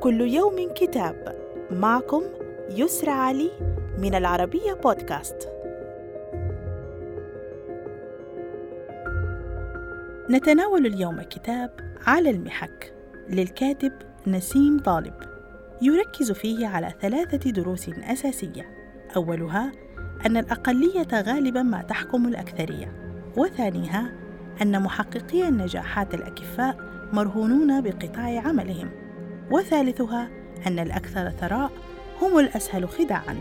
كل يوم كتاب. معكم يسرى علي من العربية بودكاست. نتناول اليوم كتاب على المحك للكاتب نسيم طالب. يركز فيه على ثلاثة دروس أساسية. أولها أن الأقلية غالبا ما تحكم الأكثرية وثانيها أن محققي النجاحات الأكفاء مرهونون بقطاع عملهم. وثالثها أن الأكثر ثراء هم الأسهل خداعا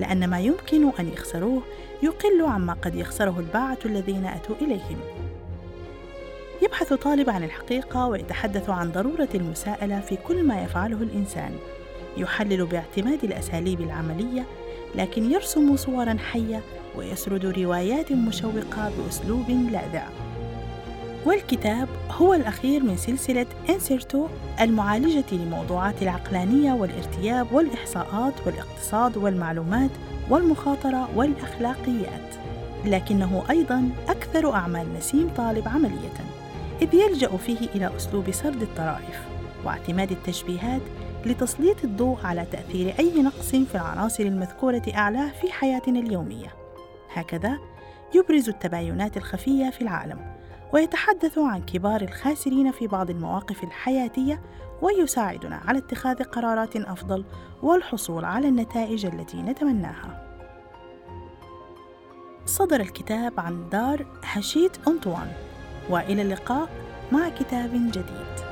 لأن ما يمكن أن يخسروه يقل عما قد يخسره الباعة الذين أتوا إليهم. يبحث طالب عن الحقيقة ويتحدث عن ضرورة المساءلة في كل ما يفعله الإنسان. يحلل باعتماد الأساليب العملية لكن يرسم صورا حية ويسرد روايات مشوقة بأسلوب لاذع. والكتاب هو الأخير من سلسلة إنسيرتو المعالجة لموضوعات العقلانية والارتياب والإحصاءات والاقتصاد والمعلومات والمخاطرة والأخلاقيات. لكنه أيضا أكثر أعمال نسيم طالب عملية إذ يلجأ فيه إلى أسلوب سرد الطرائف واعتماد التشبيهات لتسليط الضوء على تأثير أي نقص في العناصر المذكورة أعلاه في حياتنا اليومية. هكذا يبرز التباينات الخفية في العالم ويتحدث عن كبار الخاسرين في بعض المواقف الحياتية ويساعدنا على اتخاذ قرارات أفضل والحصول على النتائج التي نتمناها. صدر الكتاب عن دار هشيت أنطوان وإلى اللقاء مع كتاب جديد.